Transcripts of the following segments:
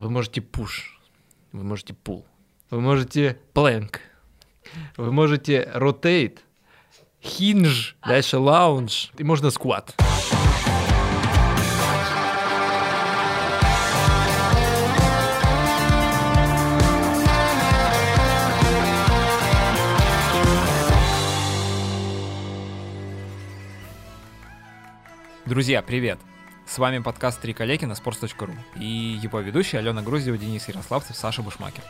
Вы можете push, вы можете pull, вы можете plank, вы можете rotate, hinge, дальше lounge, и можно squat. Друзья, привет! С вами подкаст «Три коллеги» на sports.ru и его ведущие Алена Груздева, Денис Ярославцев, Саша Бушмакер.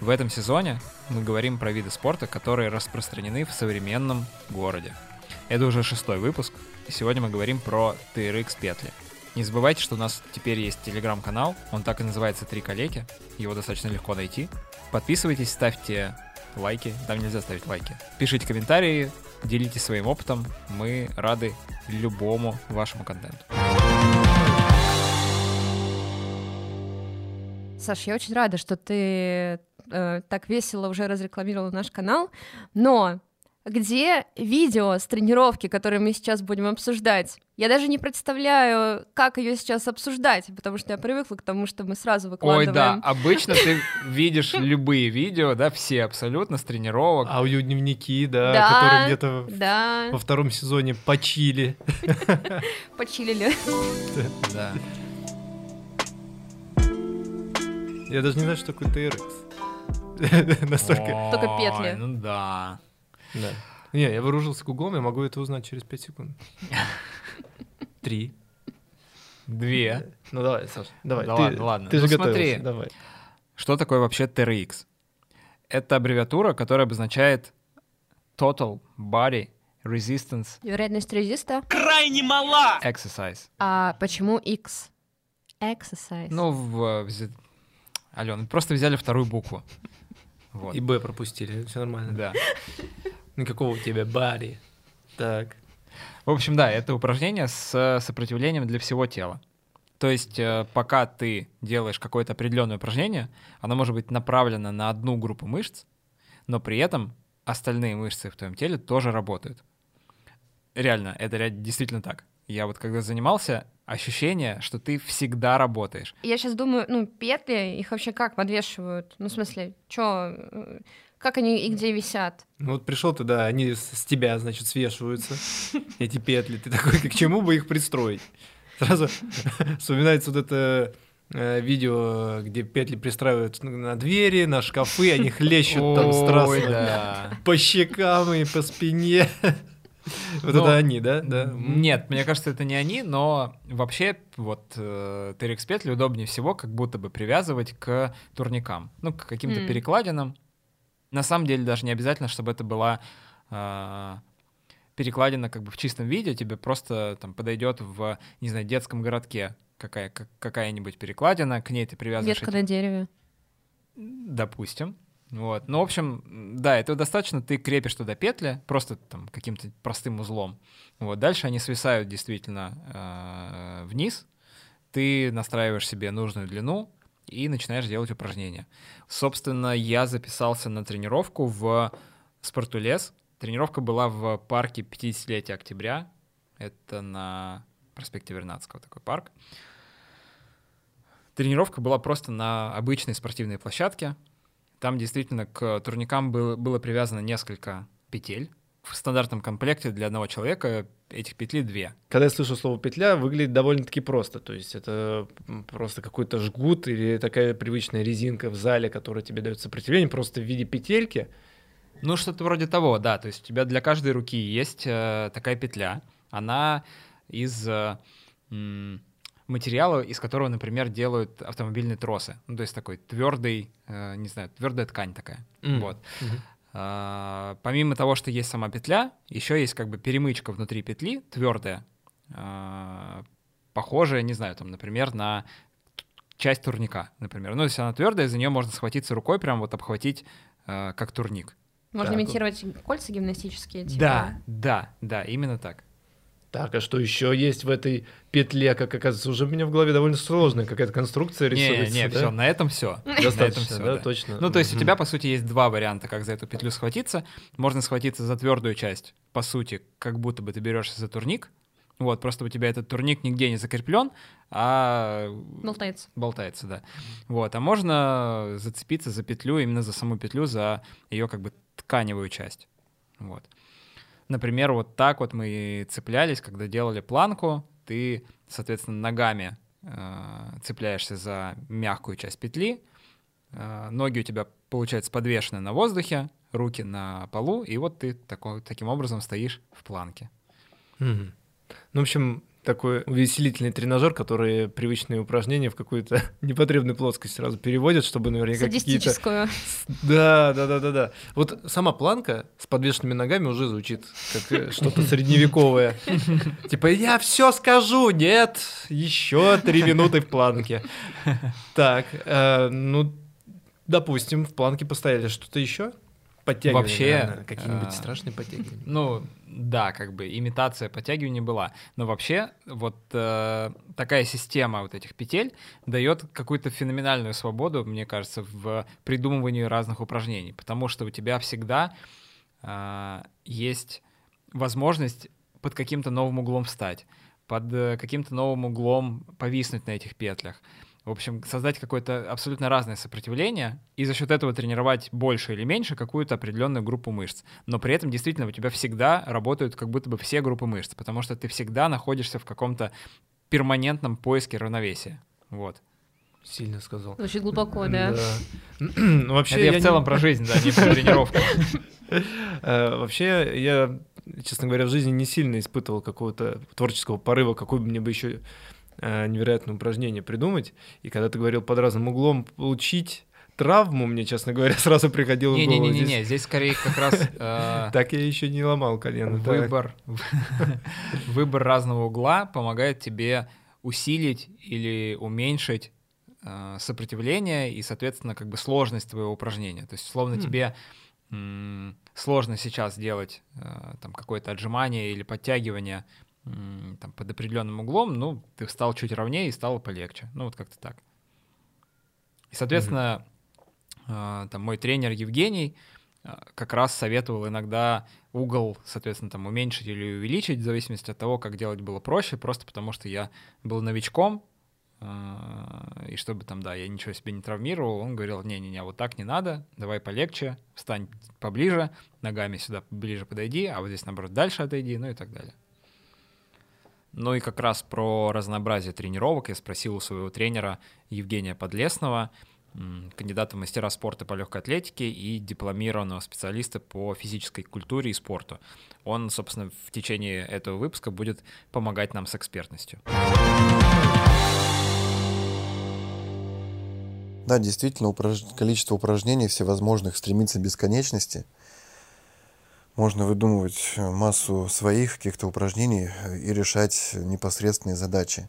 В этом сезоне мы говорим про виды спорта, которые распространены в современном городе. Это уже шестой выпуск, и сегодня мы говорим про TRX петли. Не забывайте, что у нас теперь есть телеграм-канал, он так и называется «Три коллеги», его достаточно легко найти. Подписывайтесь, ставьте лайки, там нельзя ставить лайки. Пишите комментарии, делитесь своим опытом, мы рады любому вашему контенту. Саш, я очень рада, что ты э, так весело уже разрекламировал наш канал, но где видео с тренировки, которые мы сейчас будем обсуждать? Я даже не представляю, как ее сейчас обсуждать, потому что я привыкла к тому, что мы сразу выкладываем. Ой, да, обычно ты видишь любые видео, да, все абсолютно с тренировок. Аудиодневники, да, Да, которые где-то Да, во втором сезоне почили. почилили. Да. Я даже не знаю, что такое TRX. Настолько. Только петли. Ну да. Да. Не, я вооружился гуглом, я могу это узнать через 5 секунд. Три. Две. Ну давай, Саш, давай. Да ты, ладно, ладно. Ты Ну же смотри. давай. Что такое вообще TRX? Это аббревиатура, которая обозначает Total Body Resistance Вероятность резиста. Exercise. А почему X? Exercise. Ну, в... Алена, просто взяли вторую букву. Вот. И Б пропустили, все нормально. Да. Никакого у тебя бари. Так. В общем, да, это упражнение с сопротивлением для всего тела. То есть, э, пока ты делаешь какое-то определенное упражнение, оно может быть направлено на одну группу мышц, но при этом остальные мышцы в твоем теле тоже работают. Реально, это действительно так. Я вот когда занимался, ощущение, что ты всегда работаешь. Я сейчас думаю, ну, петли, их вообще как подвешивают? Ну, в смысле, чё, э, как они и где висят? Ну вот пришел ты, да, они с, тебя, значит, свешиваются, эти петли. Ты такой, к чему бы их пристроить? Сразу вспоминается вот это э, видео, где петли пристраивают на двери, на шкафы, они хлещут там страстно по щекам и по спине. Вот Ну, это они, да? Нет, мне кажется, это не они, но вообще вот э, TRX петли удобнее всего как будто бы привязывать к турникам, ну, к каким-то перекладинам. На самом деле даже не обязательно, чтобы это была э, перекладина как бы в чистом виде, тебе просто там подойдет в, не знаю, детском городке какая, как- какая-нибудь перекладина, к ней ты привязываешь Ветка эти- на дереве. Допустим. Вот. Ну, в общем, да, этого достаточно. Ты крепишь туда петли просто там каким-то простым узлом. Вот. Дальше они свисают действительно э, вниз. Ты настраиваешь себе нужную длину и начинаешь делать упражнения. Собственно, я записался на тренировку в Спортулес. Тренировка была в парке 50-летия октября. Это на проспекте Вернадского такой парк. Тренировка была просто на обычной спортивной площадке. Там действительно к турникам было, было привязано несколько петель. В стандартном комплекте для одного человека этих петлей две. Когда я слышу слово петля, выглядит довольно-таки просто. То есть это просто какой-то жгут или такая привычная резинка в зале, которая тебе дает сопротивление, просто в виде петельки. Ну, что-то вроде того, да. То есть у тебя для каждой руки есть э, такая петля. Она из э, м, материала, из которого, например, делают автомобильные тросы. Ну, то есть такой твердый, э, не знаю, твердая ткань такая. М. Вот. Мгм. А, помимо того, что есть сама петля, еще есть как бы перемычка внутри петли, твердая, а, похожая, не знаю, там, например, на часть турника, например. Ну, если она твердая, за нее можно схватиться рукой, прям вот обхватить а, как турник. Можно Так. имитировать кольца гимнастические. Типа. Да, да, да, именно так. Так, а что еще есть в этой петле, как оказывается, уже у меня в голове довольно сложная какая-то конструкция Не, рисуется. не, да? все, на этом все. Достаточно, да, точно. Ну, то есть у тебя, по сути, есть два варианта, как за эту петлю схватиться. Можно схватиться за твердую часть, по сути, как будто бы ты берешься за турник, Вот, просто у тебя этот турник нигде не закреплен, а Болтается. болтается, да. Вот, а можно зацепиться за петлю, именно за саму петлю, за ее как бы тканевую часть. Вот. Например, вот так вот мы цеплялись, когда делали планку, ты, соответственно, ногами э, цепляешься за мягкую часть петли, э, ноги у тебя, получается, подвешены на воздухе, руки на полу, и вот ты такой, таким образом стоишь в планке. Мгм. Ну, в общем, такой увеселительный тренажер, который привычные упражнения в какую-то непотребную плоскость сразу переводит, чтобы наверняка какие-то... Да, да, да, да, да. Вот сама планка с подвешенными ногами уже звучит как э, что-то средневековое. Типа, я все скажу, нет, еще три минуты в планке. Так, э, ну, допустим, в планке постояли. Что-то еще? Подтягивания, Вообще, наверное, какие-нибудь э, страшные подтягивания. Ну, да, как бы имитация подтягивания была. Но вообще, вот э, такая система вот этих петель дает какую-то феноменальную свободу, мне кажется, в придумывании разных упражнений. Потому что у тебя всегда э, есть возможность под каким-то новым углом встать, под э, каким-то новым углом повиснуть на этих петлях. В общем, создать какое-то абсолютно разное сопротивление и за счет этого тренировать больше или меньше какую-то определенную группу мышц. Но при этом действительно у тебя всегда работают как будто бы все группы мышц, потому что ты всегда находишься в каком-то перманентном поиске равновесия. Вот. Сильно сказал. Звучит глубоко, да. Ну, вообще, Это я, я в не- целом про жизнь, да, не про тренировку. Э, Вообще, я, честно говоря, в жизни не сильно испытывал какого-то творческого порыва, какое бы мне бы еще невероятное упражнение придумать. И когда ты говорил под разным углом получить травму, мне, честно говоря, сразу приходило в голову. Не-не-не, здесь- здесь скорее как раз э, Так я еще не ломал колено. выбор, выбор разного угла помогает тебе усилить или уменьшить э, сопротивление и, соответственно, как бы сложность твоего упражнения. То есть, словно М. тебе сложно сейчас делать э, там какое-то отжимание или подтягивание там, под определенным углом, ну, ты встал чуть ровнее и стало полегче. Ну, вот как-то так. И, соответственно, э, там мой тренер Евгений э, как раз советовал иногда угол, соответственно, там уменьшить или увеличить, в зависимости от того, как делать было проще, просто потому что я был новичком, э, и чтобы там, да, я ничего себе не травмировал, он говорил, не-не-не, вот так не надо, давай полегче, встань поближе, ногами сюда ближе подойди, а вот здесь, наоборот, дальше отойди, ну и так далее. Ну и как раз про разнообразие тренировок я спросил у своего тренера Евгения Подлесного, кандидата в мастера спорта по легкой атлетике и дипломированного специалиста по физической культуре и спорту. Он, собственно, в течение этого выпуска будет помогать нам с экспертностью. Да, действительно, упраж- количество упражнений всевозможных стремится к бесконечности. Можно выдумывать массу своих каких-то упражнений э, и решать непосредственные задачи.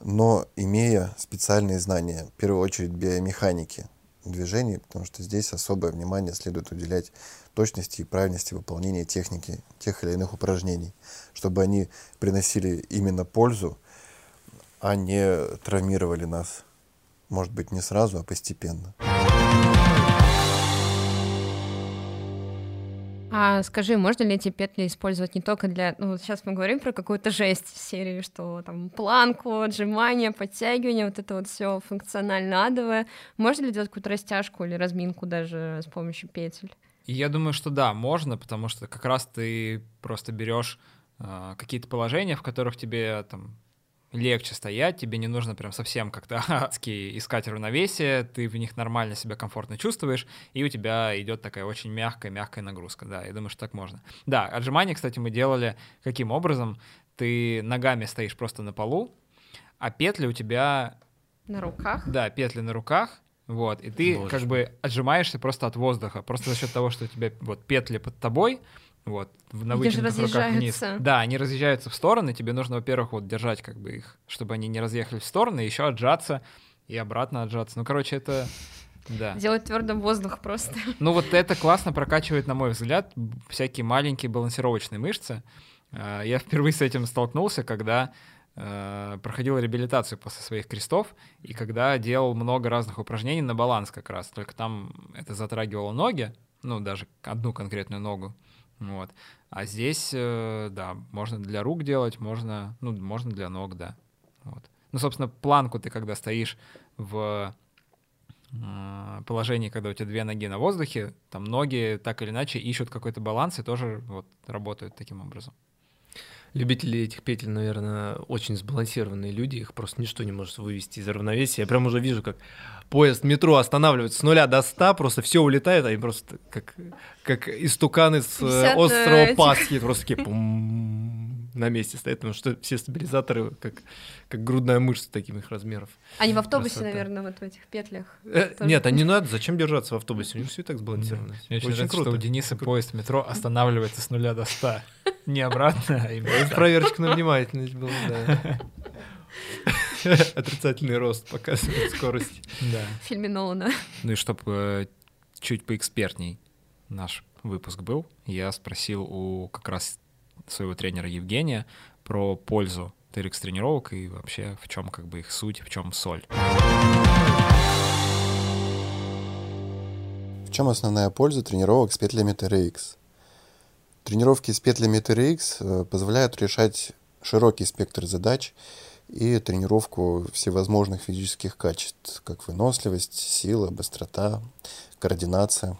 Но имея специальные знания, в первую очередь биомеханики движений, потому что здесь особое внимание следует уделять точности и правильности выполнения техники тех или иных упражнений, чтобы они приносили именно пользу, а не травмировали нас. Может быть, не сразу, а постепенно. А скажи, можно ли эти петли использовать не только для... Ну, сейчас мы говорим про какую-то жесть в серии, что там планку, отжимания, подтягивания, вот это вот все функционально адовое. Можно ли делать какую-то растяжку или разминку даже с помощью петель? Я думаю, что да, можно, потому что как раз ты просто берешь э, какие-то положения, в которых тебе там легче стоять, тебе не нужно прям совсем как-то адски искать равновесие, ты в них нормально себя комфортно чувствуешь, и у тебя идет такая очень мягкая, мягкая нагрузка. Да, я думаю, что так можно. Да, отжимания, кстати, мы делали каким образом? Ты ногами стоишь просто на полу, а петли у тебя На руках? да, петли на руках, вот, и ты Боже как бы отжимаешься просто от воздуха, просто за счет того, что у тебя вот петли под тобой, вот, в- на вытянутых руках вниз. Да, они разъезжаются в стороны, тебе нужно, во-первых, вот держать как бы их, чтобы они не разъехались в стороны, еще отжаться и обратно отжаться. Ну, короче, это... Да. Делать твердым воздух просто. Ну вот это классно прокачивает, на мой взгляд, всякие маленькие балансировочные мышцы. Э, Я впервые с этим столкнулся, когда э, проходил реабилитацию после своих крестов, и когда делал много разных упражнений на баланс как раз. Только там это затрагивало ноги, ну даже одну конкретную ногу. Вот. А здесь, э, да, можно для рук делать, можно, ну, можно для ног, да. Вот. Ну, собственно, планку ты, когда стоишь в э, положении, когда у тебя две ноги на воздухе, там ноги так или иначе ищут какой-то баланс и тоже вот работают таким образом. Любители этих петель, наверное, очень сбалансированные люди, их просто ничто не может вывести из равновесия. Я прям уже вижу, как поезд метро останавливается с нуля до ста, просто все улетает, они просто как, как истуканы с э, острова этих... Пасхи, просто такие на месте стоят, потому что все стабилизаторы как, как грудная мышца таких их размеров. Они в автобусе, Красота. наверное, вот в этих петлях. Э, нет, они надо, зачем держаться в автобусе, у них все и так сбалансировано. Мне очень, очень нравится, круто. что у Дениса поезд метро останавливается с нуля до ста. Не обратно, а именно. Проверочка на внимательность была, да. Отрицательный рост показывает скорость. Да. В фильме Нолана. Ну и чтобы э, чуть поэкспертней наш выпуск был, я спросил у как раз своего тренера Евгения про пользу TRX тренировок и вообще в чем как бы их суть, в чем соль. В чем основная польза тренировок с петлями TRX? Тренировки с петлями TRX э, позволяют решать широкий спектр задач и тренировку всевозможных физических качеств, как выносливость, сила, быстрота, координация.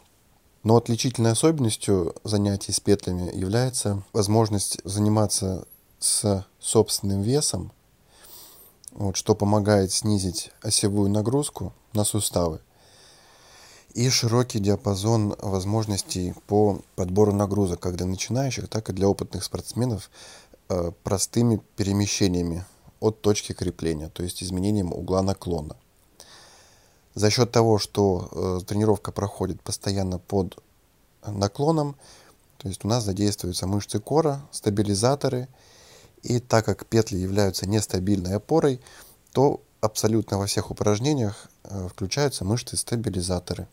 Но отличительной особенностью занятий с петлями является возможность заниматься с собственным весом, вот, что помогает снизить осевую нагрузку на суставы и широкий диапазон возможностей по подбору нагрузок как для начинающих, так и для опытных спортсменов э, простыми перемещениями от точки крепления, то есть изменением угла наклона. За счет того, что э, тренировка проходит постоянно под наклоном, то есть у нас задействуются мышцы кора, стабилизаторы, и так как петли являются нестабильной опорой, то абсолютно во всех упражнениях э, включаются мышцы-стабилизаторы,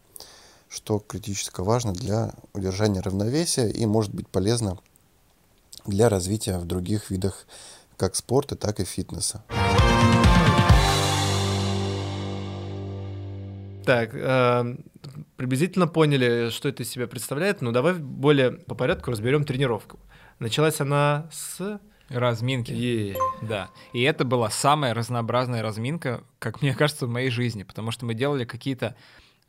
что критически важно для удержания равновесия и может быть полезно для развития в других видах как спорта, так и фитнеса. Так, э, приблизительно поняли, что это из себя представляет, но давай более по порядку разберем тренировку. Началась она с Разминки. Yeah. Да. И это была самая разнообразная разминка, как мне кажется, в моей жизни, потому что мы делали какие-то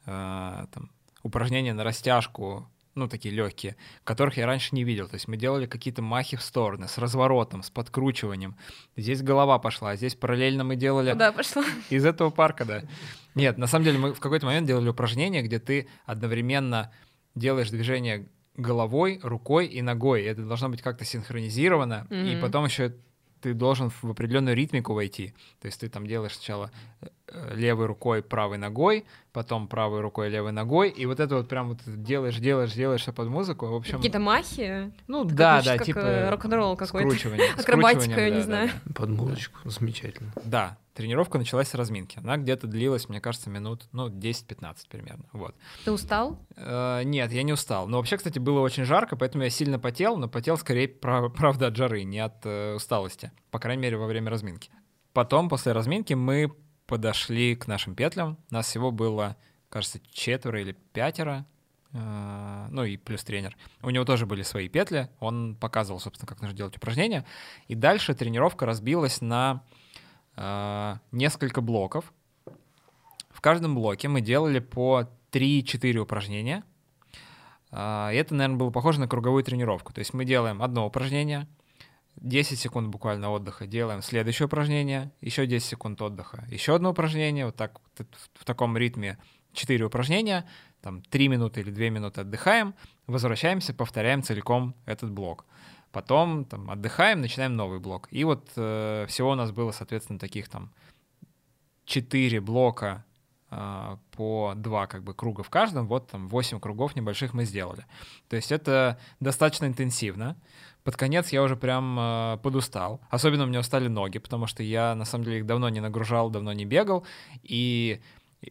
э, там, упражнения на растяжку, ну, такие легкие, которых я раньше не видел. То есть мы делали какие-то махи в стороны, с разворотом, с подкручиванием. Здесь голова пошла, а здесь параллельно мы делали... Куда пошла? Из этого парка, да. Нет, на самом деле мы в какой-то момент делали упражнение, где ты одновременно делаешь движение головой, рукой и ногой. Это должно быть как-то синхронизировано. Mm-hmm. И потом еще ты должен в определенную ритмику войти. То есть ты там делаешь сначала э, левой рукой, правой ногой, потом правой рукой, левой ногой, и вот это вот прям вот делаешь, делаешь, делаешь все под музыку. В общем, какие-то махи. Ну это да, да, как типа э, рок-н-ролл какой-то, акробатика, я не да, знаю. Да, да. Под музычку, замечательно. Да, тренировка началась с разминки. Она где-то длилась, мне кажется, минут, ну, 10-15 примерно. Вот. Ты устал? Э, нет, я не устал. Но вообще, кстати, было очень жарко, поэтому я сильно потел, но потел скорее, прав, правда, от жары, не от э, усталости. По крайней мере, во время разминки. Потом, после разминки, мы подошли к нашим петлям. Нас всего было, кажется, четверо или пятеро. Э, ну и плюс тренер. У него тоже были свои петли. Он показывал, собственно, как нужно делать упражнения. И дальше тренировка разбилась на несколько блоков. В каждом блоке мы делали по 3-4 упражнения. И это, наверное, было похоже на круговую тренировку. То есть мы делаем одно упражнение, 10 секунд буквально отдыха, делаем следующее упражнение, еще 10 секунд отдыха, еще одно упражнение, вот так в таком ритме 4 упражнения, там 3 минуты или 2 минуты отдыхаем, возвращаемся, повторяем целиком этот блок. Потом там, отдыхаем, начинаем новый блок. И вот э, всего у нас было, соответственно, таких там 4 блока э, по 2 как бы круга в каждом. Вот там 8 кругов небольших мы сделали. То есть это достаточно интенсивно. Под конец я уже прям э, подустал. Особенно у меня устали ноги, потому что я на самом деле их давно не нагружал, давно не бегал. И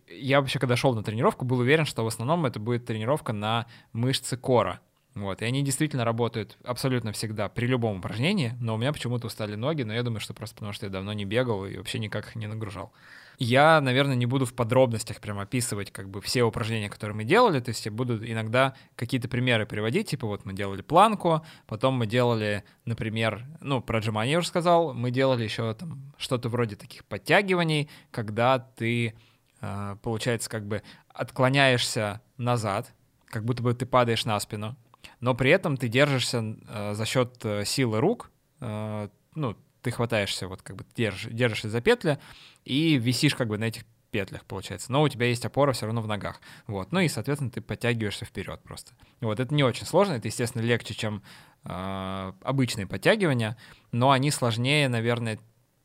я вообще, когда шел на тренировку, был уверен, что в основном это будет тренировка на мышцы кора. Вот, и они действительно работают абсолютно всегда при любом упражнении, но у меня почему-то устали ноги, но я думаю, что просто потому что я давно не бегал и вообще никак их не нагружал. Я, наверное, не буду в подробностях прям описывать как бы все упражнения, которые мы делали, то есть я буду иногда какие-то примеры приводить, типа вот мы делали планку, потом мы делали, например, ну, про отжимания я уже сказал, мы делали еще там что-то вроде таких подтягиваний, когда ты, э, получается, как бы отклоняешься назад, как будто бы ты падаешь на спину, но при этом ты держишься э, за счет э, силы рук, э, ну, ты хватаешься, вот как бы держишь, держишься за петли и висишь как бы на этих петлях, получается. Но у тебя есть опора все равно в ногах. Вот. Ну и, соответственно, ты подтягиваешься вперед просто. Вот. Это не очень сложно, это, естественно, легче, чем э, обычные подтягивания, но они сложнее, наверное,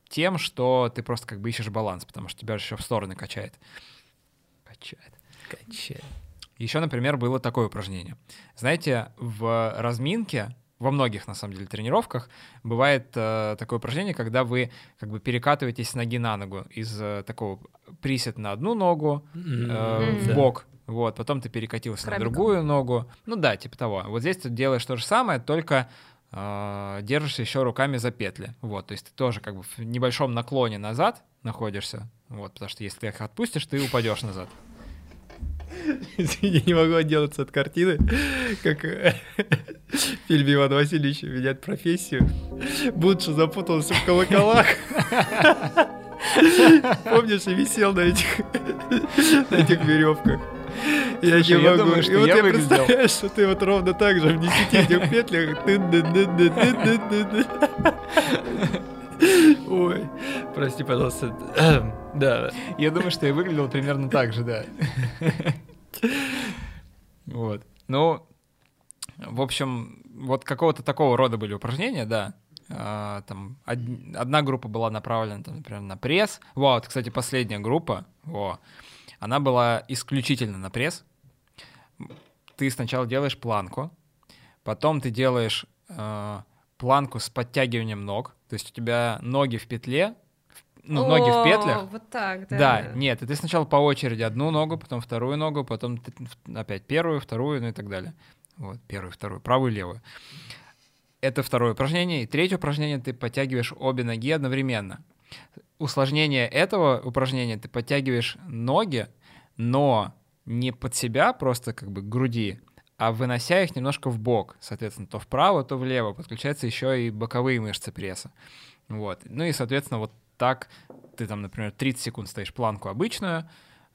тем, что ты просто как бы ищешь баланс, потому что тебя еще в стороны качает. Качает. Качает. Еще, например, было такое упражнение. Знаете, в разминке во многих, на самом деле, тренировках бывает э, такое упражнение, когда вы как бы перекатываетесь с ноги на ногу из э, такого присед на одну ногу э, в бок, вот, потом ты перекатился на Крабиком. другую ногу, ну да, типа того. Вот здесь ты делаешь то же самое, только э, держишься еще руками за петли, вот, то есть ты тоже как бы в небольшом наклоне назад находишься, вот, потому что если ты их отпустишь, ты упадешь назад. Я не могу отделаться от картины, как в фильме Иван Васильевич меняет профессию. Будше запутался в колоколах. Помнишь, и висел на этих, на этих веревках. Я Слушай, не я могу. думаю, что и вот я я, представляю, что ты вот ровно так же в 10 этих петлях. Ой, прости, пожалуйста. Да, Я думаю, что я выглядел примерно так же, да. Вот. Ну, в общем, вот какого-то такого рода были упражнения, да. А, Там од- одна группа была направлена, там, например, на пресс. Вот, кстати, последняя группа, во, она была исключительно на пресс. Ты сначала делаешь планку, потом ты делаешь э, планку с подтягиванием ног, то есть у тебя ноги в петле, ну, ноги в О, петлях, Вот так, да. да, нет, и ты сначала по очереди одну ногу, потом вторую ногу, потом ты опять первую, вторую, ну и так далее. Вот, первую, вторую, правую, левую. Это второе упражнение. И третье упражнение ты подтягиваешь обе ноги одновременно. Усложнение этого упражнения ты подтягиваешь ноги, но не под себя, просто как бы к груди, а вынося их немножко в бок, соответственно, то вправо, то влево. Подключаются еще и боковые мышцы пресса. Вот. Ну и, соответственно, вот так ты там, например, 30 секунд стоишь планку обычную,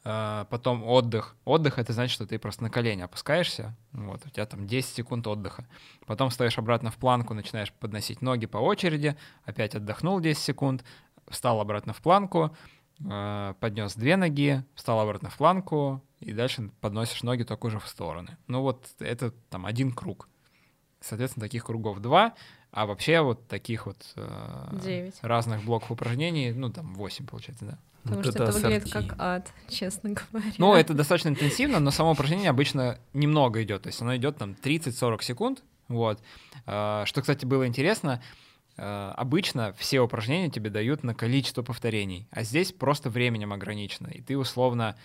а, потом отдых. Отдых — это значит, что ты просто на колени опускаешься, вот, у тебя там 10 секунд отдыха. Потом стоишь обратно в планку, начинаешь подносить ноги по очереди, опять отдохнул 10 секунд, встал обратно в планку, поднес две ноги, встал обратно в планку, и дальше подносишь ноги только уже в стороны. Ну вот это там один круг. Соответственно, таких кругов два, а вообще вот таких вот э, разных блоков упражнений, ну там 8 получается, да. Потому Вот что это выглядит ассорти. как ад, честно говоря. Ну, это достаточно интенсивно, но само упражнение обычно немного идет. То есть оно идет там 30-40 секунд. Вот. А, Что, кстати, было интересно, а, обычно все упражнения тебе дают на количество повторений, а здесь просто временем ограничено. И ты условно,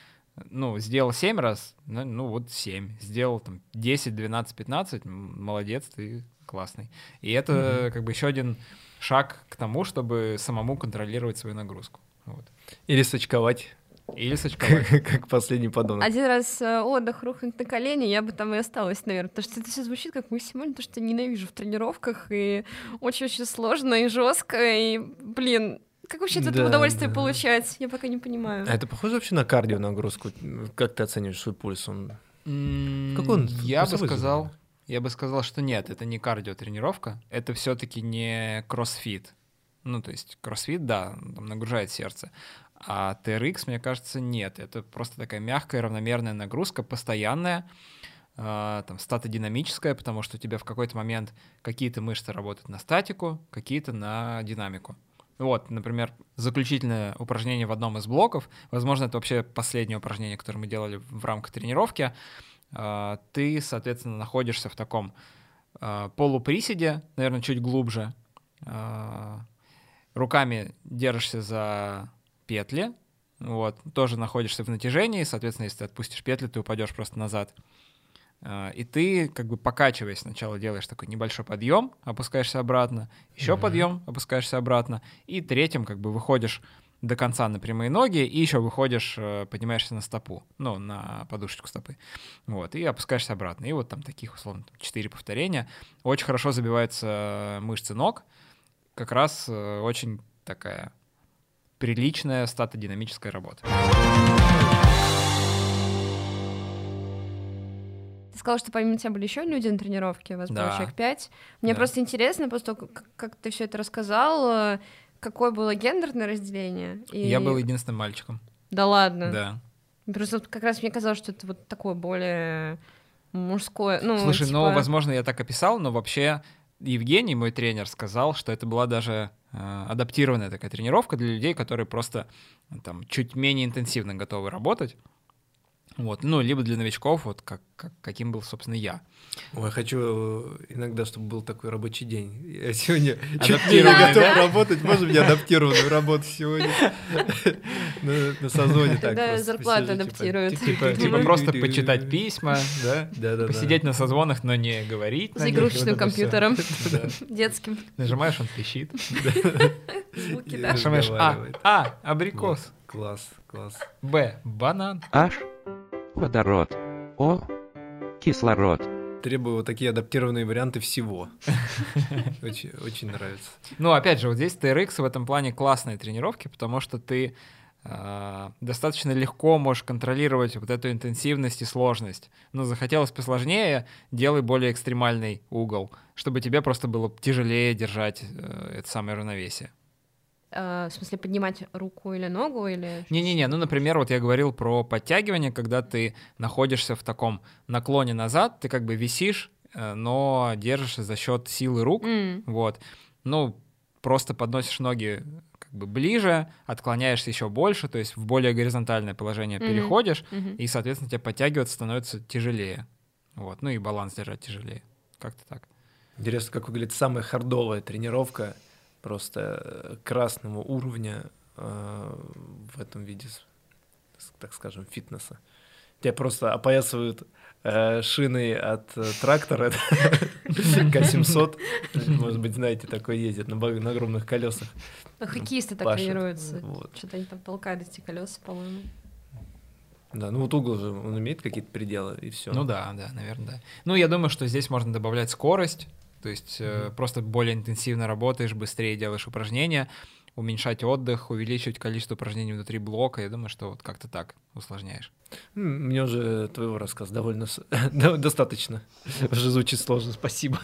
ну, сделал 7 раз, ну, ну вот 7. Сделал там 10, 12, 15, м, молодец, ты классный. И это как бы еще один шаг к тому, чтобы самому контролировать свою нагрузку. Вот. Или сочковать, Или сочковать. как последний подонок. Один раз э, отдых рухнуть на колени, я бы там и осталась, наверное, потому что это все звучит как максимально то, что я ненавижу в тренировках, и очень-очень сложно и жестко, и, блин, как вообще этого Да, удовольствие да. получать? Я пока не понимаю. А это похоже вообще на кардио нагрузку? Как ты оцениваешь свой пульс? Он... М, Как он Я бы сказал? Я бы сказал, что нет, это не кардиотренировка, это все-таки не кроссфит. Ну, то есть кроссфит, да, там нагружает сердце. А TRX, мне кажется, нет. Это просто такая мягкая, равномерная нагрузка, постоянная, а, там, статодинамическая, потому что у тебя в какой-то момент какие-то мышцы работают на статику, какие-то на динамику. Вот, например, заключительное упражнение в одном из блоков, возможно, это вообще последнее упражнение, которое мы делали в рамках тренировки, ты, соответственно, находишься в таком а, полуприседе, наверное, чуть глубже, а, руками держишься за петли, вот, тоже находишься в натяжении, соответственно, если ты отпустишь петли, ты упадешь просто назад. А, И ты, как бы покачиваясь, сначала делаешь такой небольшой подъем, опускаешься обратно, еще Мгм. подъем, опускаешься обратно, и третьим, как бы, выходишь до конца на прямые ноги, и еще выходишь, э, поднимаешься на стопу, ну, на подушечку стопы, вот, и опускаешься обратно. И вот там таких, условно, 4 повторения. Очень хорошо забиваются мышцы ног, как раз э, очень такая приличная статодинамическая работа. Ты сказал, что помимо тебя были еще люди на тренировке, у вас было Да. человек пять. Мне Да. просто интересно, после того, как, как ты все это рассказал, какое было гендерное разделение? И- Я был единственным мальчиком, Да ладно. да. Просто как раз мне казалось, что это вот такое более мужское. Ну, Слушай, типа... ну, возможно, я так описал, но вообще Евгений, мой тренер, сказал, что это была даже э, адаптированная такая тренировка для людей, которые просто там чуть менее интенсивно готовы работать. Вот, ну, либо для новичков, вот как, как- каким был, собственно, я. Ой, я хочу э, иногда, чтобы был такой рабочий день. Я сегодня Адаптированный, менее готов да? работать. Можно мне адаптированную работу сегодня? На созвоне так просто зарплату типа, адаптируют. Типа, типа просто почитать письма, да? Посидеть на созвонах, но не говорить. За игрушечным компьютером Да. детским. Нажимаешь, он пищит. Звуки, да. Нажимаешь А. А, абрикос. Класс, класс. Б, банан. H. Водород. О. Кислород. Требую вот такие адаптированные варианты всего. Очень, очень нравится. Ну, опять же, вот здесь TRX в этом плане классные тренировки, потому что ты э, достаточно легко можешь контролировать вот эту интенсивность и сложность. Ну, захотелось посложнее, делай более экстремальный угол, чтобы тебе просто было тяжелее держать э, это самое равновесие. А, в смысле, поднимать руку или ногу, или... Не-не-не, ну, например, вот я говорил про подтягивание, когда ты находишься в таком наклоне назад, ты как бы висишь, э, но держишься за счет силы рук, М, Вот. Ну, просто подносишь ноги как бы ближе, отклоняешься еще больше, то есть в более горизонтальное положение Мгм. переходишь, мгм. и, соответственно, тебе подтягиваться становится тяжелее. Вот. Ну и баланс держать тяжелее. Как-то так. Интересно, как выглядит самая хардовая тренировка просто э, красного уровня э, в этом виде, так скажем, фитнеса. Тебя просто опоясывают э, шины от э, трактора К-700. Может быть, знаете, такой ездит на, огромных колесах. А Хоккеисты так тренируются. Вот. Что-то они там толкают эти колеса, по-моему. Да, ну вот угол же, он имеет какие-то пределы, и все. Ну да, да, наверное, да. Ну, я думаю, что здесь можно добавлять скорость, то есть э, Мгм. просто более интенсивно работаешь, быстрее делаешь упражнения, уменьшать отдых, увеличивать количество упражнений внутри блока. Я думаю, что вот как-то так усложняешь. Мне уже твоего рассказа довольно достаточно. Уже звучит сложно, спасибо.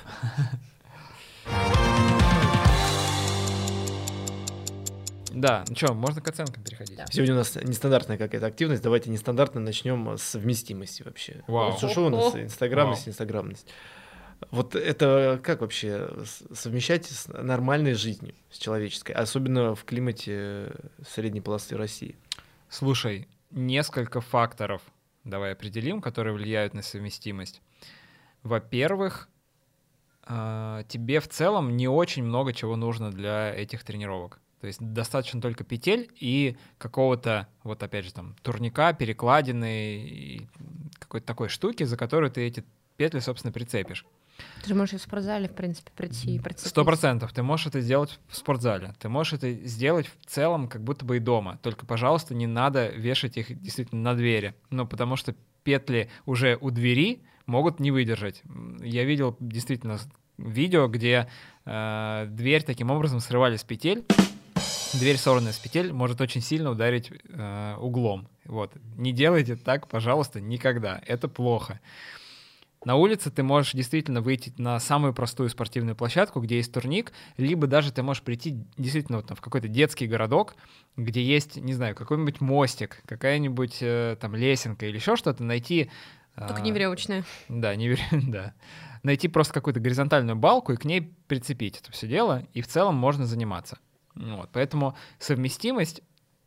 Да, ну что, можно к оценкам переходить? Да. Сегодня у нас нестандартная какая-то активность. Давайте нестандартно начнем с вместимости вообще. Вау. Вот что у нас? Инстаграмность, Вау. инстаграмность. Вот это как вообще совмещать с нормальной жизнью, с человеческой, особенно в климате средней полосы России? Слушай, несколько факторов давай определим, которые влияют на совместимость. Во-первых, а, тебе в целом не очень много чего нужно для этих тренировок. То есть достаточно только петель и какого-то, вот опять же, там, турника, перекладины и какой-то такой штуки, за которую ты эти петли, собственно, прицепишь. Ты же можешь и в спортзале, в принципе, прийти и прицепить. Сто процентов. Ты можешь это сделать в спортзале. Ты можешь это сделать в целом, как будто бы и дома. Только, пожалуйста, не надо вешать их действительно на двери. Ну, потому что петли уже у двери могут не выдержать. Я видел действительно видео, где э, дверь таким образом срывали с петель. Дверь, сорванная с петель, может очень сильно ударить э, углом. Вот. Не делайте так, пожалуйста, никогда. Это плохо. На улице ты можешь действительно выйти на самую простую спортивную площадку, где есть турник, либо даже ты можешь прийти действительно вот там в какой-то детский городок, где есть, не знаю, какой-нибудь мостик, какая-нибудь э, там лесенка или еще что-то, найти... Только а, не веревочная. Да, не верю, да. Найти просто какую-то горизонтальную балку и к ней прицепить это все дело, и в целом можно заниматься. Вот, поэтому совместимость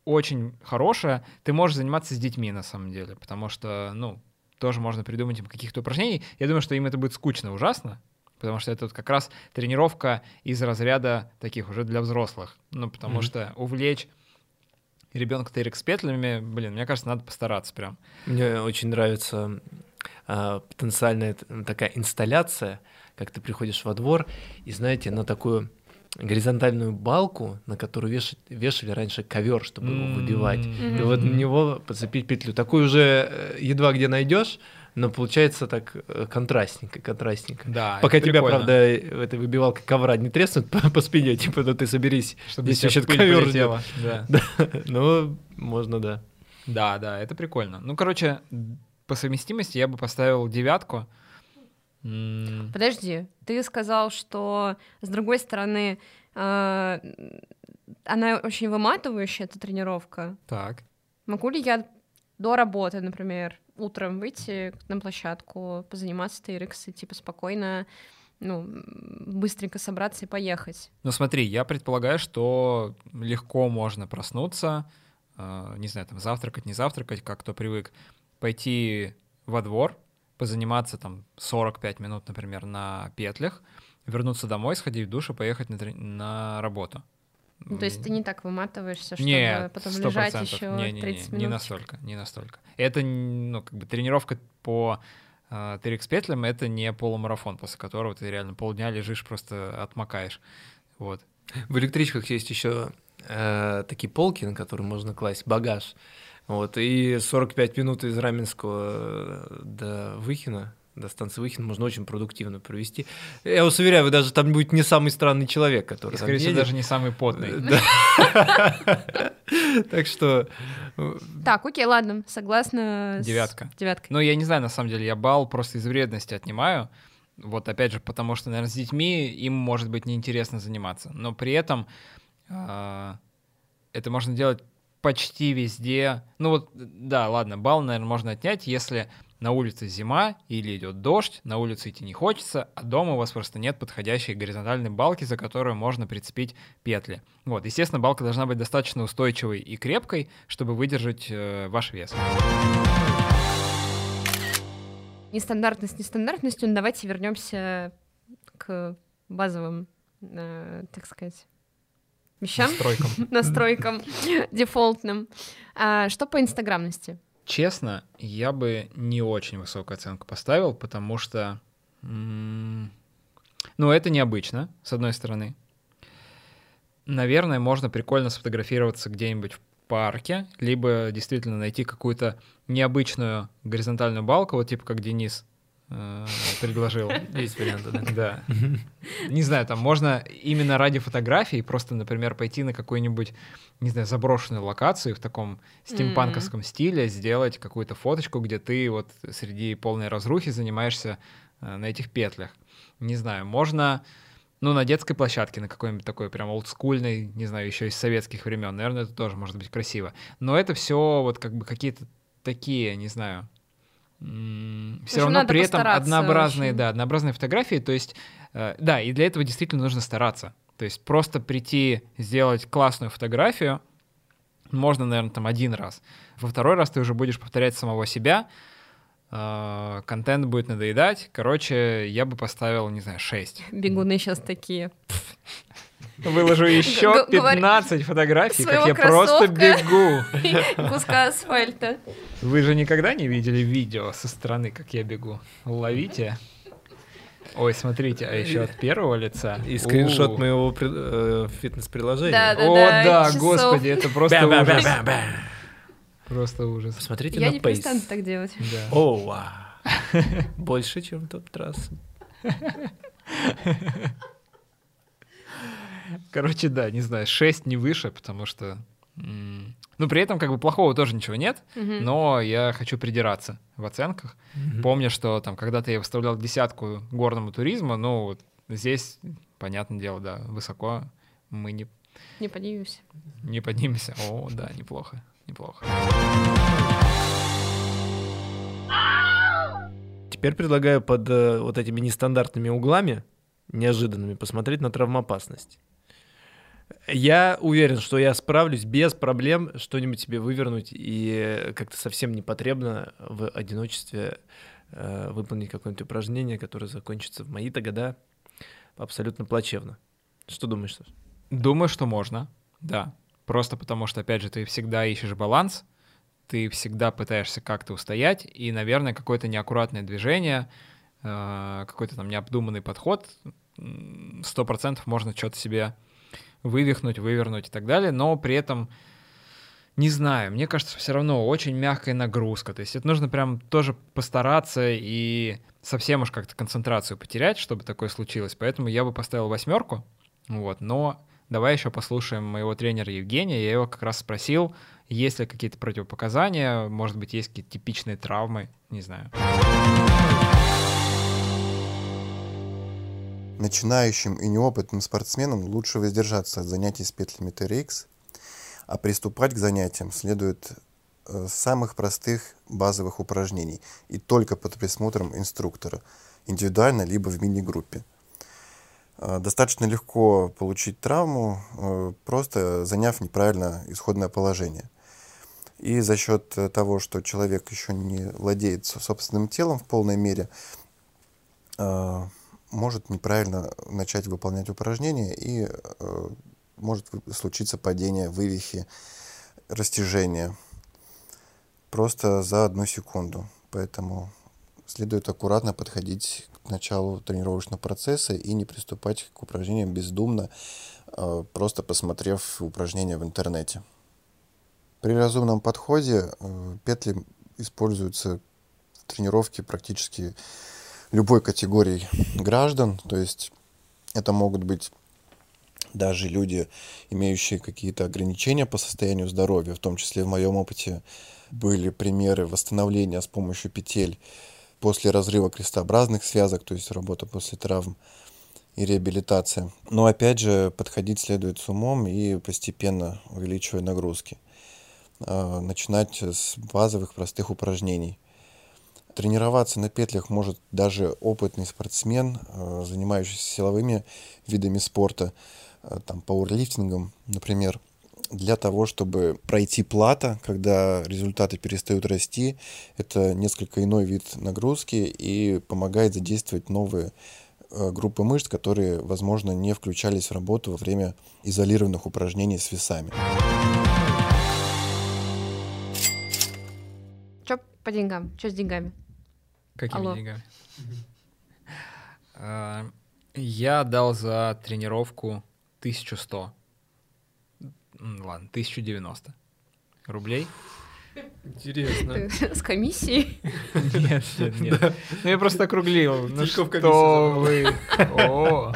очень хорошая. Ты можешь заниматься с детьми, на самом деле, потому что, ну, тоже можно придумать им каких-то упражнений. Я думаю, что им это будет скучно ужасно, потому что это вот как раз тренировка из разряда таких уже для взрослых. Ну, потому Мгм. что увлечь ребенка TRX с петлями, блин, мне кажется, надо постараться прям. Мне очень нравится а, потенциальная такая инсталляция, как ты приходишь во двор, и знаете, на такую горизонтальную балку, на которую вешать, вешали раньше ковер, чтобы его выбивать. М-м-м. И вот на него подцепить петлю. Такую уже э, едва где найдешь, но получается так э, контрастненько, контрастненько. Да, Пока тебя, правда, э, этой выбивалкой ковра не треснут по, по спине, типа, ну ты соберись. Чтобы Здесь пыль ковер полетела. Да. Да, ну, можно, да. Да, да, это прикольно. Ну, короче, по совместимости я бы поставил девятку. М, Подожди, ты сказал, что с другой стороны э, она очень выматывающая, эта тренировка. Так. Могу ли я до работы, например, утром выйти на площадку, позаниматься TRX и типа спокойно, ну, быстренько собраться и поехать? Ну смотри, я предполагаю, что легко можно проснуться, э, не знаю, там завтракать, не завтракать, как кто привык, пойти во двор, позаниматься там 45 минут, например, на петлях, вернуться домой, сходить в душ и поехать на, трени- на работу. Ну, то есть ты не так выматываешься, чтобы Нет, потом 100%. лежать еще не, не, 30 не, минут. не настолько, не настолько. Это, ну, как бы тренировка по э, TRX петлям, это не полумарафон, после которого ты реально полдня лежишь, просто отмокаешь. Вот. В электричках есть еще э, такие полки, на которые можно класть багаж. Вот, и 45 минут из Раменского э, до Выхина, до станции Выхин можно очень продуктивно провести. Я вас уверяю, вы даже там будет не самый странный человек, который И, там скорее всего, даже не самый потный. Да. Так что э, Так, окей, ладно, согласна. с Девятка. Девяткой. Ну, я не знаю, на самом деле, я балл просто из вредности отнимаю. Вот опять же, потому что, наверное, с детьми им может быть неинтересно заниматься. Но при этом это можно делать почти везде. Ну вот, да, ладно, балл, наверное, можно отнять, если на улице зима или идет дождь, на улице идти не хочется, а дома у вас просто нет подходящей горизонтальной балки, за которую можно прицепить петли. Вот, естественно, балка должна быть достаточно устойчивой и крепкой, чтобы выдержать э, ваш вес. Нестандартность нестандартностью, но давайте вернемся к базовым, э, так сказать, вещам, Стройкам. настройкам дефолтным. А, что по инстаграмности? Честно, я бы не очень высокую оценку поставил, потому что, ну, это необычно, с одной стороны. Наверное, можно прикольно сфотографироваться где-нибудь в парке, либо действительно найти какую-то необычную горизонтальную балку, вот типа как Денис предложил. есть варианты, да. Да. Не знаю, там можно именно ради фотографий просто, например, пойти на какую-нибудь, не знаю, заброшенную локацию в таком стимпанковском стиле, сделать какую-то фоточку, где ты вот среди полной разрухи занимаешься э, на этих петлях. Не знаю, можно, ну, на детской площадке, на какой-нибудь такой прям олдскульной, не знаю, еще из советских времен. Наверное, это тоже может быть красиво. Но это все вот как бы какие-то такие, не знаю, все общем, равно при этом однообразные, очень. да, однообразные фотографии, то есть, э, да, и для этого действительно нужно стараться. То есть просто прийти, сделать классную фотографию, можно, наверное, там один раз. Во второй раз ты уже будешь повторять самого себя, контент будет надоедать. Короче, я бы поставил, не знаю, 6. Бегуны сейчас такие. Выложу еще г- говори- 15 фотографий, как я просто бегу. Куска асфальта. Вы же никогда не видели видео со стороны, как я бегу? Ловите. Ой, смотрите, а еще от первого лица. И скриншот моего э, фитнес-приложения. Да, да, О, да. господи, это просто ужас. Просто ужас. Посмотрите Я на не пейс. перестану так делать. Да. О, вау. Больше, чем топ-трассы. Короче, да, не знаю, 6 не выше, потому что... Ну, при этом как бы плохого тоже ничего нет, Мгм. но я хочу придираться в оценках. Помню, что там когда-то я выставлял десятку горному туризму, ну, вот здесь, понятное дело, да, высоко мы не, Не подивимся. не поднимемся. О, да, неплохо, неплохо. Теперь предлагаю под э, вот этими нестандартными углами, неожиданными, посмотреть на травмоопасность. Я уверен, что я справлюсь без проблем что-нибудь себе вывернуть и как-то совсем непотребно в одиночестве э, выполнить какое-нибудь упражнение, которое закончится в мои-то года абсолютно плачевно. Что думаешь? Думаю, что можно, да. Просто потому что, опять же, ты всегда ищешь баланс, ты всегда пытаешься как-то устоять, и, наверное, какое-то неаккуратное движение, э, какой-то там необдуманный подход, м, 100% можно что-то себе вывихнуть, вывернуть и так далее, но при этом не знаю, мне кажется, все равно очень мягкая нагрузка. То есть это нужно прям тоже постараться и совсем уж как-то концентрацию потерять, чтобы такое случилось. Поэтому я бы поставил восьмерку. Вот, но давай еще послушаем моего тренера Евгения. Я его как раз спросил, есть ли какие-то противопоказания, может быть, есть какие-то типичные травмы, не знаю. Начинающим и неопытным спортсменам лучше воздержаться от занятий с петлями TRX, а приступать к занятиям следует э, с самых простых базовых упражнений и только под присмотром инструктора, индивидуально либо в мини-группе. Э, Достаточно легко получить травму, э, просто заняв неправильно исходное положение. И за счет э, того, что человек еще не владеет со- собственным телом в полной мере, э, может неправильно начать выполнять упражнения и э, может случиться падение, вывихи, растяжение просто за одну секунду. Поэтому следует аккуратно подходить началу тренировочного процесса и не приступать к упражнениям бездумно, э, просто посмотрев упражнения в интернете. При разумном подходе э, петли используются в тренировке практически любой категории граждан, то есть это могут быть даже люди, имеющие какие-то ограничения по состоянию здоровья, в том числе в моем опыте были примеры восстановления с помощью петель после разрыва крестообразных связок, то есть работа после травм и реабилитация. Но опять же, подходить следует с умом и постепенно увеличивая нагрузки. А, Начинать с базовых простых упражнений. Тренироваться на петлях может даже опытный спортсмен, э, занимающийся силовыми видами спорта, э, там, пауэрлифтингом, например, для того, чтобы пройти плата, когда результаты перестают расти. Это несколько иной вид нагрузки и помогает задействовать новые э, группы мышц, которые, возможно, не включались в работу во время изолированных упражнений с весами. Чё по деньгам? Чё с деньгами? Какими Алло. деньгами? А, Я дал за тренировку 1100. Ладно, 1090 рублей. Интересно. С комиссией? Нет, нет, нет. Ну, я просто округлил. Ну что вы. О.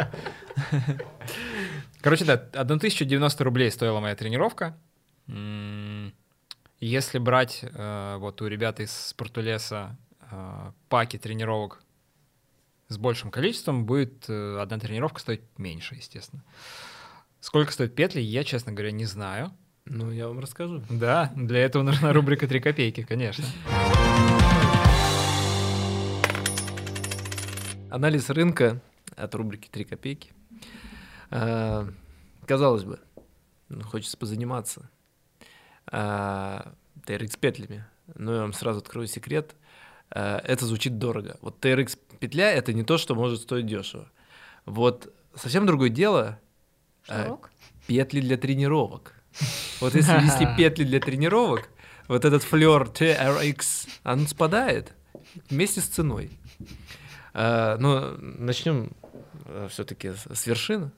Короче, да, 1090 рублей стоила моя тренировка. Если брать э, вот у ребят из Спортулеса э, паки тренировок с большим количеством, будет э, одна тренировка стоить меньше, естественно. Сколько стоят петли, я, честно говоря, не знаю. Ну, я вам расскажу. Да, для этого нужна рубрика «Три копейки», конечно. Анализ рынка от рубрики «Три копейки». А, Казалось бы, ну, хочется позаниматься а, TRX-петлями. Но я вам сразу открою секрет. А, Это звучит дорого. Вот TRX-петля — это не то, что может стоить дешево. Вот совсем другое дело А, Шнурок? петли для тренировок. Вот если вести петли для тренировок, вот этот флер TRX, он спадает вместе с ценой. А, Но начнем все-таки с вершин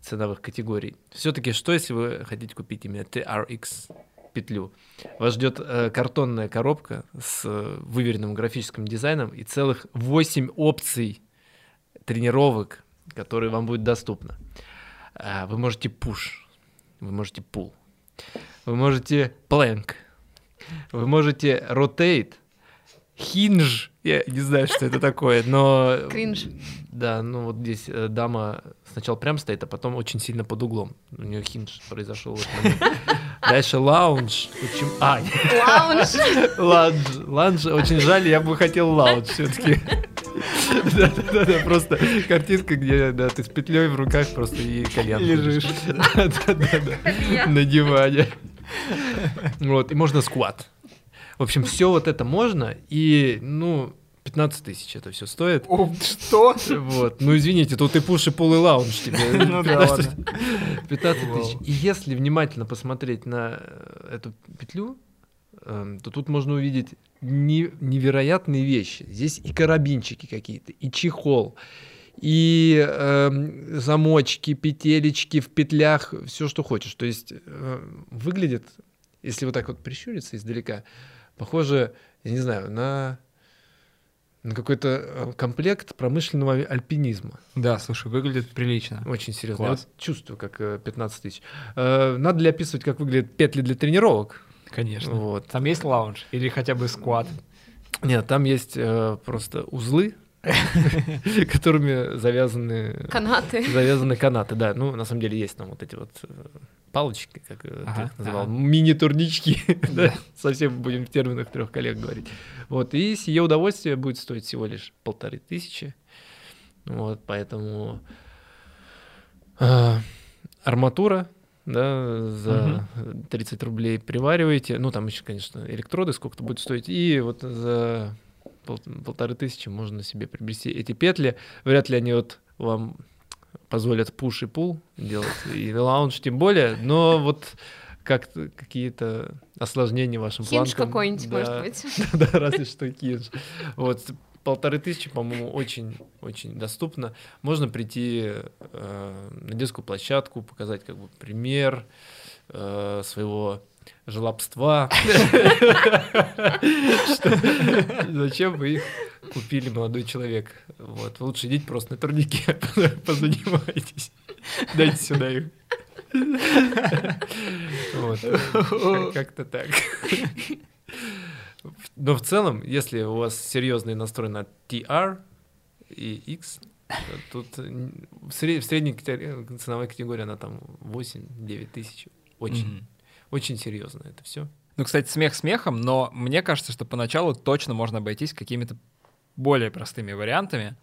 ценовых категорий. Все-таки что, если вы хотите купить именно TRX петлю? Вас ждет э, картонная коробка с э, выверенным графическим дизайном и целых 8 опций тренировок, которые вам будет доступно. А, Вы можете push, вы можете pull, вы можете plank, вы можете rotate, hinge, я не знаю, что это такое, но... Кринж. Да, ну вот здесь э, дама сначала прям стоит, а потом очень сильно под углом. У нее хиндж произошел в этот момент. Дальше lounge. Почему? А, Lunge. lunge. Lunge. Очень жаль, я бы хотел lounge все-таки. Да-да-да, просто картинка, где да, ты с петлей в руках просто и кальян Лежишь. Да-да-да. На диване. Вот, и можно скват. В общем, все вот это можно, и, ну, 15 тысяч это все стоит. Что? Вот. Ну, извините, тут и пуш, и пул, и лаунж тебе. Ну да, ладно. 15 Вау. тысяч. И если внимательно посмотреть на э, эту петлю, эм, то тут можно увидеть не- невероятные вещи. Здесь и карабинчики какие-то, и чехол, и эм, замочки, петелечки в петлях, все, что хочешь. То есть э, выглядит, если вот так вот прищуриться издалека, похоже, я не знаю, на, на какой-то э, комплект промышленного альпинизма. Да, слушай, выглядит прилично. Очень серьезно. Класс. Я вот чувствую, как э, 15 тысяч. Э, Надо ли описывать, как выглядят петли для тренировок? Конечно. Вот. Там есть лаунж или хотя бы скват? Нет, там есть э, просто узлы, которыми завязаны Канаты. завязаны канаты, да. Ну, на самом деле есть там вот эти вот э, палочки, как э, Ага, ты их называл, ага. мини-турнички, да, совсем будем в терминах трех коллег говорить. Вот, и сие удовольствие будет стоить всего лишь полторы тысячи. Вот, поэтому а, арматура, да, за 30 рублей привариваете. Ну, там еще, конечно, электроды сколько-то будет стоить. И вот за пол- полторы тысячи можно себе приобрести эти петли. Вряд ли они вот вам позволят пуш и пул делать, и лаунж тем более, но вот как-то какие-то осложнения вашим Хинж планкам. какой-нибудь, да, может быть. да, разве что кинж. Вот полторы тысячи, по-моему, очень, очень доступно. Можно прийти э, на детскую площадку, показать как бы пример э, своего желобства. Зачем вы их купили, молодой человек? Вот, лучше идите просто на турнике, позанимайтесь. Дайте сюда их. Вот, как- как-то так. Но в целом, если у вас серьезный настрой на TR и X, тут н- в сре- в средней ценовой категории она там 8-9 тысяч. Очень, Мгм. очень серьезно это все. Ну, кстати, смех смехом, но мне кажется, что поначалу точно можно обойтись какими-то более простыми вариантами.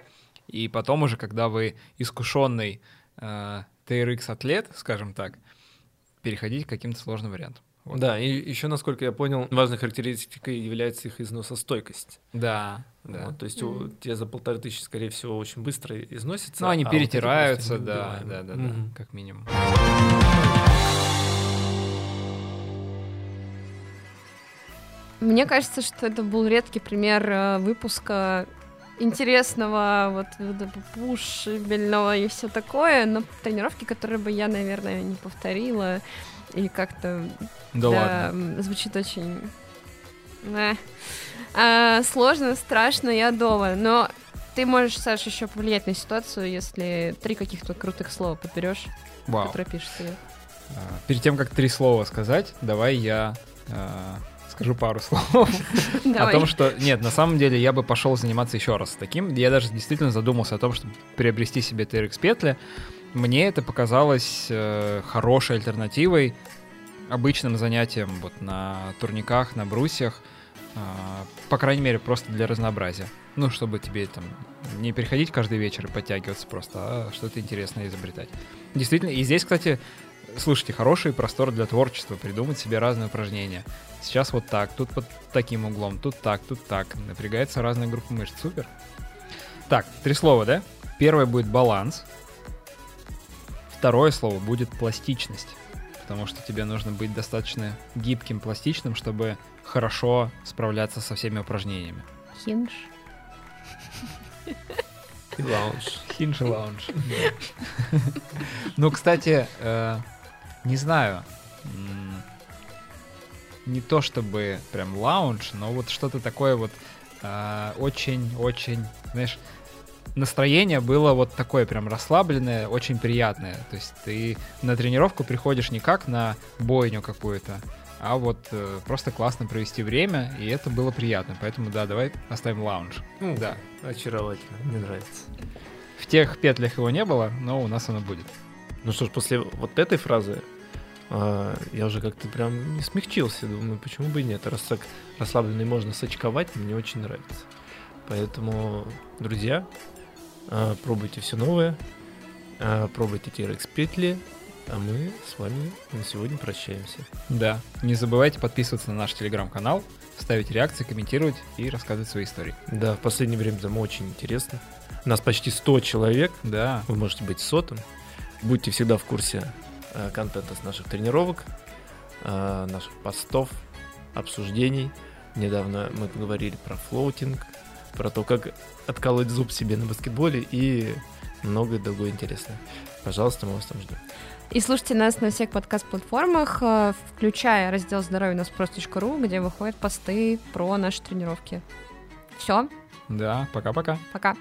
И потом уже, когда вы искушенный э, TRX-атлет, скажем так, переходить к каким-то сложным вариантам. Вот. Да, и еще, насколько я понял, важной характеристикой является их износостойкость. Да, да. Вот, то есть у, те за полторы тысячи, скорее всего, очень быстро износятся. Ну, они а вот перетираются, просто да, да, да, да, Мгм. как минимум. Мне кажется, что это был редкий пример э, выпуска интересного, вот э, пушибельного и все такое, но тренировки, которые бы я, наверное, не повторила, и как-то Да, ладно. м, звучит очень э, а, сложно, страшно и адово. Но ты можешь, Саш, еще повлиять на ситуацию, если три каких-то крутых слова подберешь, Вау. которые пишешь. А, Перед тем, как три слова сказать, давай я а, скажу пару слов. О том, что нет, на самом деле я бы пошел заниматься еще раз таким. Я даже действительно задумался о том, чтобы приобрести себе TRX петли. Мне это показалось э, хорошей альтернативой обычным занятиям вот на турниках, на брусьях. А, по крайней мере, просто для разнообразия. Ну, чтобы тебе там не переходить каждый вечер и подтягиваться просто, а что-то интересное изобретать. Действительно, и здесь, кстати, слушайте, хороший простор для творчества, придумать себе разные упражнения. Сейчас вот так, тут под таким углом, тут так, тут так. Напрягается разная группа мышц. Супер. Так, три слова, да? Первое будет баланс. Второе слово будет пластичность. Потому что тебе нужно быть достаточно гибким, пластичным, чтобы хорошо справляться со всеми упражнениями. Хинж. И лаунж. Хинж лаунж. Ну, кстати, э, не знаю. Не то чтобы прям лаунж, но вот что-то такое вот э, очень-очень, знаешь, настроение было вот такое прям расслабленное, очень приятное. То есть ты на тренировку приходишь не как на бойню какую-то, а вот э, просто классно провести время, и это было приятно. Поэтому да, давай оставим лаунж. Ну, Да. Очаровательно, мне нравится. В тех петлях его не было, но у нас оно будет. Ну что ж, после вот этой фразы а, я уже как-то прям не смягчился. Думаю, почему бы и нет. Раз так расслабленно и можно сочковать, мне очень нравится. Поэтому, друзья, пробуйте все новое, а, пробуйте TRX петли, а мы с вами на сегодня прощаемся. Да. Не забывайте подписываться на наш телеграм-канал, ставить реакции, комментировать и рассказывать свои истории. Да, в последнее время там очень интересно. Нас почти 100 человек, Да. вы можете быть сотым. Будьте всегда в курсе э, контента с наших тренировок, наших постов, обсуждений. Недавно мы поговорили про floating, про то, как отколоть зуб себе на баскетболе и многое другое интересное. Пожалуйста, мы вас там ждем. И слушайте нас на всех подкаст-платформах, э, включая раздел «Здоровье на Sports.ru», где выходят посты про наши тренировки. Все, Да, пока-пока. пока.